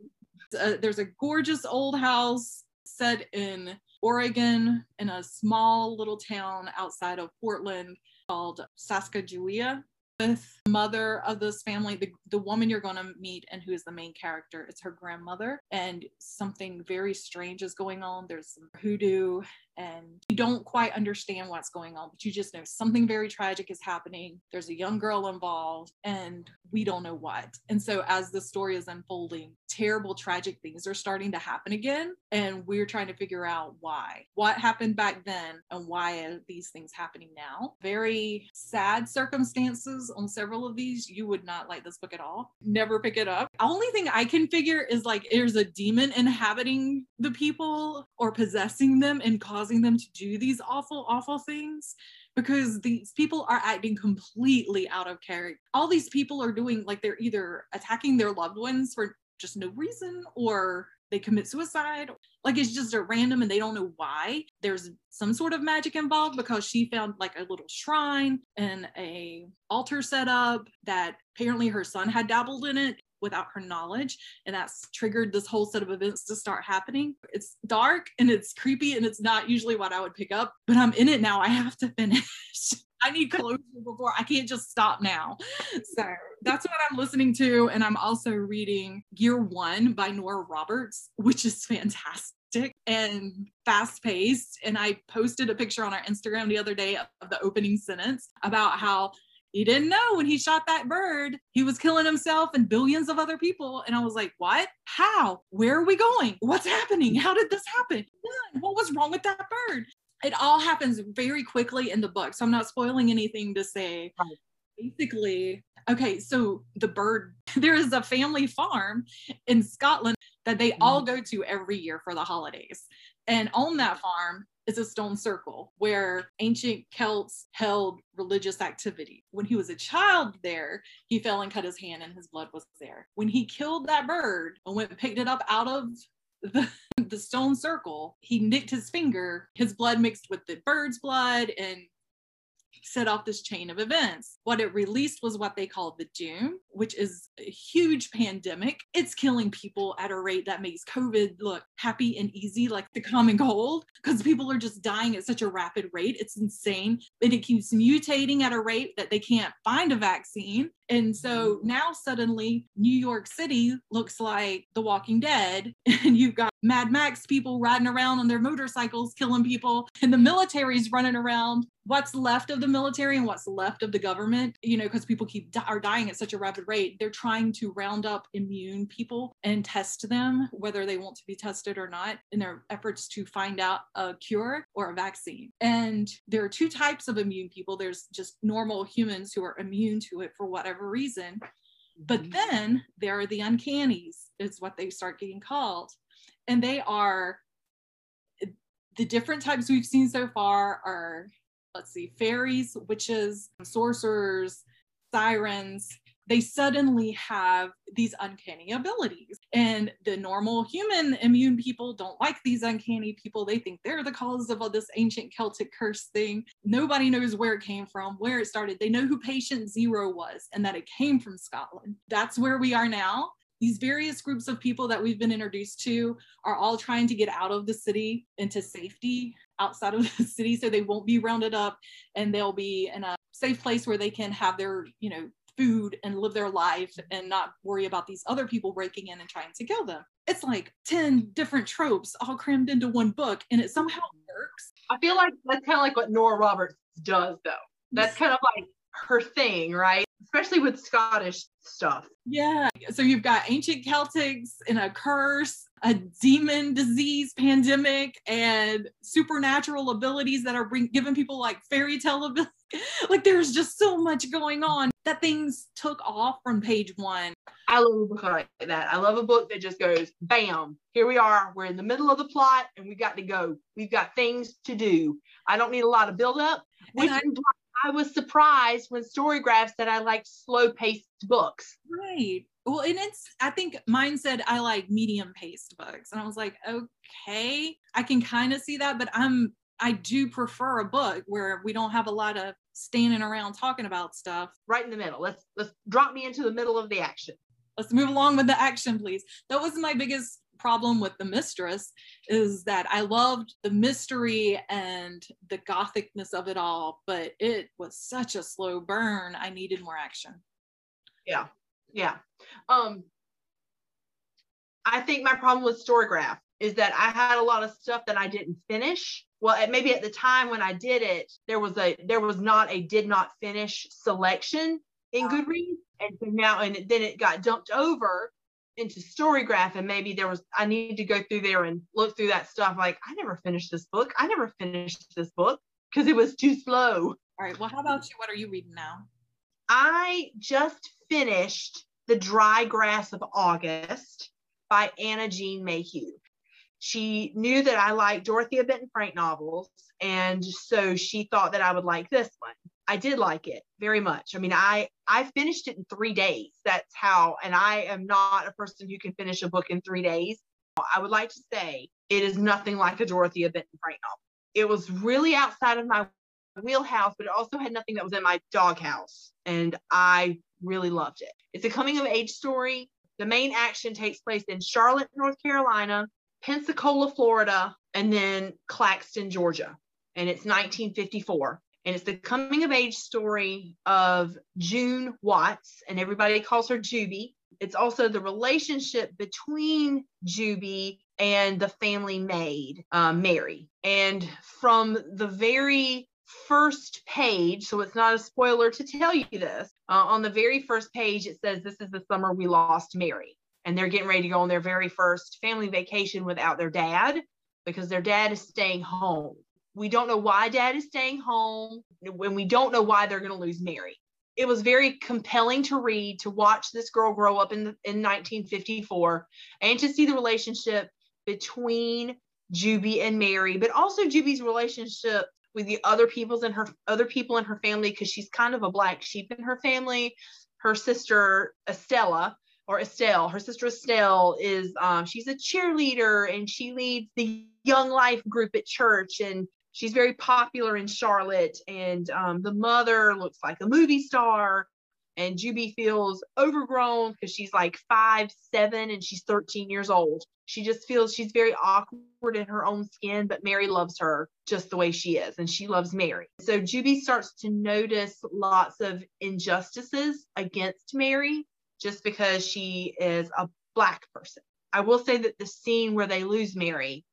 Uh, there's a gorgeous old house set in Oregon in a small little town outside of Portland called Sacagawea. with mother of this family the, the woman you're going to meet and who is the main character it's her grandmother and something very strange is going on there's some hoodoo and you don't quite understand what's going on, but you just know something very tragic is happening. There's a young girl involved, and we don't know what. And so, as the story is unfolding, terrible, tragic things are starting to happen again. And we're trying to figure out why. What happened back then, and why are these things happening now? Very sad circumstances on several of these. You would not like this book at all. Never pick it up. Only thing I can figure is like there's a demon inhabiting the people or possessing them and causing causing them to do these awful, awful things because these people are acting completely out of character. All these people are doing like they're either attacking their loved ones for just no reason or they commit suicide. Like it's just a random and they don't know why. There's some sort of magic involved because she found like a little shrine and a altar set up that apparently her son had dabbled in it without her knowledge. And that's triggered this whole set of events to start happening. It's dark and it's creepy and it's not usually what I would pick up, but I'm in it now. I have to finish. I need closure before I can't just stop now. So that's what I'm listening to. And I'm also reading Year One by Nora Roberts, which is fantastic and fast paced. And I posted a picture on our Instagram the other day of the opening sentence about how he didn't know when he shot that bird, he was killing himself and billions of other people. And I was like, what? How? Where are we going? What's happening? How did this happen? What was wrong with that bird? It all happens very quickly in the book. So I'm not spoiling anything to say. Basically, okay, so the bird, there is a family farm in Scotland that they all mm-hmm. go to every year for the holidays. And mm. on that farm, is a stone circle where ancient Celts held religious activity. When he was a child there, he fell and cut his hand and his blood was there. When he killed that bird and went and picked it up out of the, the stone circle, he nicked his finger, his blood mixed with the bird's blood and set off this chain of events. What it released was what they called the Doom, which is a huge pandemic. It's killing people at a rate that makes COVID look happy and easy, like the common cold, because people are just dying at such a rapid rate. It's insane. And it keeps mutating at a rate that they can't find a vaccine. And so mm-hmm. now suddenly New York City looks like The Walking Dead, and you've got Mad Max people riding around on their motorcycles killing people, and the military's running around. What's left of the military and what's left of the government, you know, because people keep di- are dying at such a rapid rate. They're trying to round up immune people and test them, whether they want to be tested or not, in their efforts to find out a cure or a vaccine. And there are two types of immune people. There's just normal humans who are immune to it for whatever reason. But mm-hmm. then there are the uncannies, is what they start getting called and they are the different types we've seen so far are let's see fairies witches sorcerers sirens. They suddenly have these uncanny abilities. And the normal human immune people don't like these uncanny people. They think they're the cause of all this ancient celtic curse thing. Nobody knows where it came from where it started. They know who patient zero was and that it came from scotland. That's where we are now these various groups of people that we've been introduced to are all trying to get out of the city into safety outside of the city so they won't be rounded up and they'll be in a safe place where they can have their you know food and live their life and not worry about these other people breaking in and trying to kill them. It's like 10 different tropes all crammed into one book and it somehow mm-hmm. works. I feel like that's kind of like what nora roberts does though. That's kind of like her thing right especially with Scottish stuff. Yeah. So you've got ancient Celtics and a curse, a demon disease pandemic, and supernatural abilities that are bring, giving people like fairy tale abilities. like there's just so much going on that things took off from page one. I love a book like that. I love a book that just goes, bam, here we are. We're in the middle of the plot and we got to go. We've got things to do. I don't need a lot of build up, which I, I was surprised when Storygraph said I like slow paced books. Right. Well, and it's, I think mine said I like medium paced books. And I was like, okay, I can kind of see that, but I'm, I do prefer a book where we don't have a lot of standing around talking about stuff. Right in the middle. Let's, let's drop me into the middle of the action. Let's move along with the action, please. That was my biggest problem with the mistress is that I loved the mystery and the gothicness of it all, but it was such a slow burn. I needed more action. Yeah. Yeah. Um I think my problem with Storygraph is that I had a lot of stuff that I didn't finish. Well, maybe at the time when I did it, there was a there was not a did not finish selection in Goodreads, and so now and then it got dumped over into Storygraph, and maybe there was I need to go through there and look through that stuff. Like I never finished this book. I never finished this book because it was too slow. All right. Well, how about you? What are you reading now? I just finished The Dry Grass of August by Anna Jean Mayhew. She knew that I liked Dorothea Benton Frank novels, and so she thought that I would like this one. I did like it very much. I mean, I I finished it in three days. That's how, and I am not a person who can finish a book in three days. I would like to say it is nothing like a Dorothea Benton Frank novel. It was really outside of my wheelhouse, but it also had nothing that was in my doghouse, and I really loved it. It's a coming of age story. The main action takes place in Charlotte, North Carolina, Pensacola, Florida, and then Claxton, Georgia. And it's 1954 and it's the coming of age story of June Watts, and everybody calls her Jubie. It's also the relationship between Jubie and the family maid, uh, Mary. And from the very first page, so it's not a spoiler to tell you this, uh, on the very first page, it says, This is the summer we lost Mary. And they're getting ready to go on their very first family vacation without their dad because their dad is staying home we don't know why dad is staying home, when we don't know why they're going to lose Mary. It was very compelling to read, to watch this girl grow up in, the, in 1954 and to see the relationship between Jubie and Mary, but also Jubie's relationship with the other people's in her other people in her family because she's kind of a black sheep in her family. Her sister Estella or Estelle, her sister Estelle is um, she's a cheerleader and she leads the Young Life group at church and she's very popular in Charlotte, and um, the mother looks like a movie star. And Jubie feels overgrown because she's like five, seven, and she's 13 years old. She just feels she's very awkward in her own skin, but Mary loves her just the way she is, and she loves Mary. So Jubie starts to notice lots of injustices against Mary just because she is a black person. I will say that the scene where they lose Mary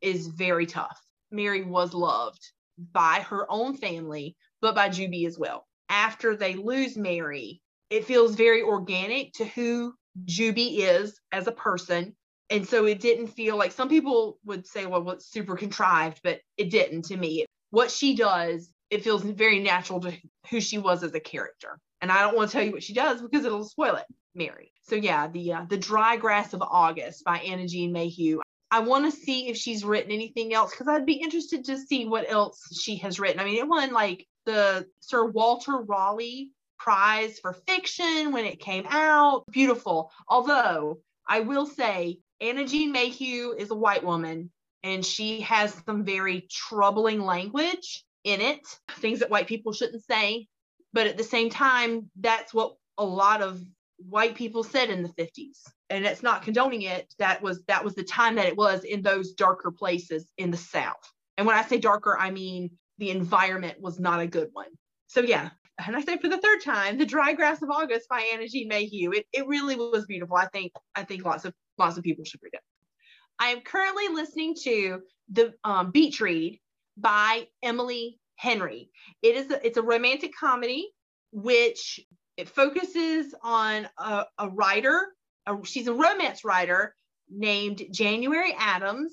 is very tough Mary was loved by her own family, but by Jubie as well. After they lose Mary, it feels very organic to who Jubie is as a person. And so it didn't feel like some people would say, well, well, it's super contrived, but it didn't to me. What she does, it feels very natural to who she was as a character. And I don't want to tell you what she does because it'll spoil it, Mary. So yeah, the uh, the Dry Grass of August by Anna Jean Mayhew. I want to see if she's written anything else because I'd be interested to see what else she has written. I mean, it won like the Sir Walter Raleigh Prize for Fiction when it came out. Beautiful. Although I will say, Anna Jean Mayhew is a white woman and she has some very troubling language in it, things that white people shouldn't say. But at the same time, that's what a lot of white people said in the 50s and it's not condoning it that was that was the time that it was in those darker places in the south. And when i say darker i mean the environment was not a good one. So yeah. And i say for the third time the dry grass of august by anna jean mayhew. It, it really was beautiful. I think i think lots of lots of people should read it. I am currently listening to the um, beach read by emily henry. It is a, it's a romantic comedy which it focuses on a, a writer. A, she's a romance writer named January Adams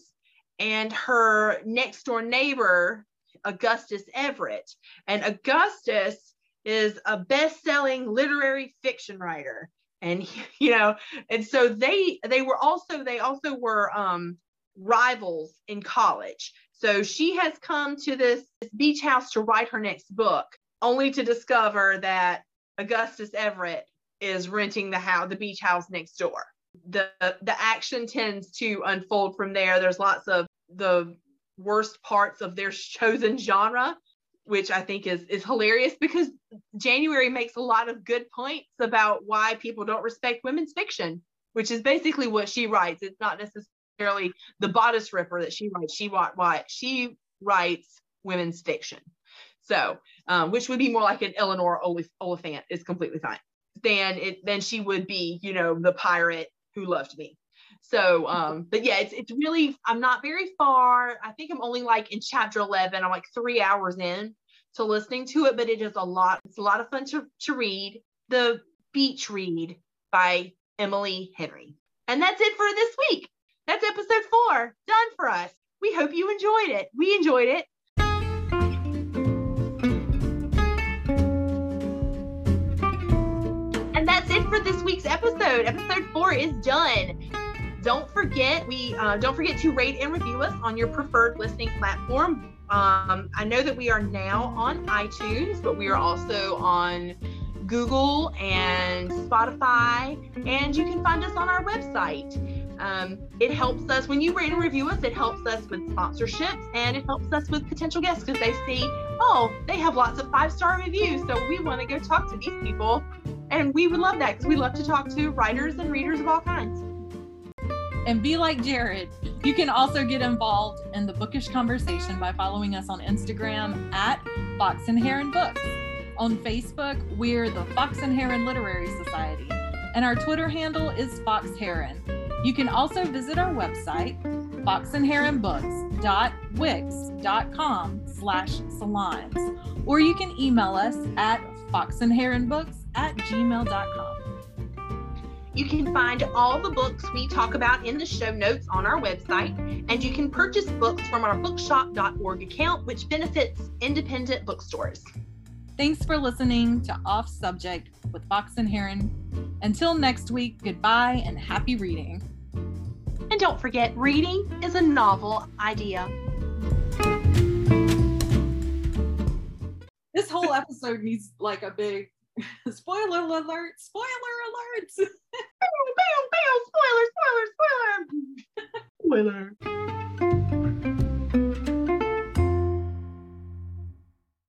and her next door neighbor, Augustus Everett. And Augustus is a best selling literary fiction writer. And, you know, and so they, they were also, they also were um, rivals in college. So she has come to this, this beach house to write her next book, only to discover that Augustus Everett is renting the house, the beach house next door. The the action tends to unfold from there. There's lots of the worst parts of their chosen genre, which I think is is hilarious because January makes a lot of good points about why people don't respect women's fiction, which is basically what she writes. It's not necessarily the bodice ripper that she writes. She what what she writes women's fiction. So, um, which would be more like an Eleanor Oliphant is completely fine. Then it then she would be, you know, the pirate who loved me. So, um, but yeah, it's it's really I'm not very far. I think I'm only like in chapter 11. I'm like three hours in to listening to it, but it is a lot. It's a lot of fun to to read. The Beach Read by Emily Henry. And that's it for this week. That's episode four done for us. We hope you enjoyed it. We enjoyed it. Episode. Episode four is done. Don't forget, we uh, don't forget to rate and review us on your preferred listening platform. Um, I know that we are now on iTunes, but we are also on Google and Spotify, and you can find us on our website. Um, it helps us when you rate and review us, it helps us with sponsorships and it helps us with potential guests because they see, oh, they have lots of five star reviews. So we want to go talk to these people. And we would love that because we love to talk to writers and readers of all kinds. And be like Jared. You can also get involved in the bookish conversation by following us on Instagram at Fox and Heron Books. On Facebook, we're the Fox and Heron Literary Society, and our Twitter handle is Fox Heron. You can also visit our website, foxandheronbooks.wix.com slash salons, or you can email us at foxandheronbooks at gmail.com. You can find all the books we talk about in the show notes on our website, and you can purchase books from our bookshop.org account, which benefits independent bookstores. Thanks for listening to Off Subject with Fox and Heron. Until next week, goodbye and happy reading. And don't forget, reading is a novel idea. This whole episode needs like a big spoiler alert, spoiler alerts. bam, bam, bam, spoiler, spoiler, spoiler. spoiler.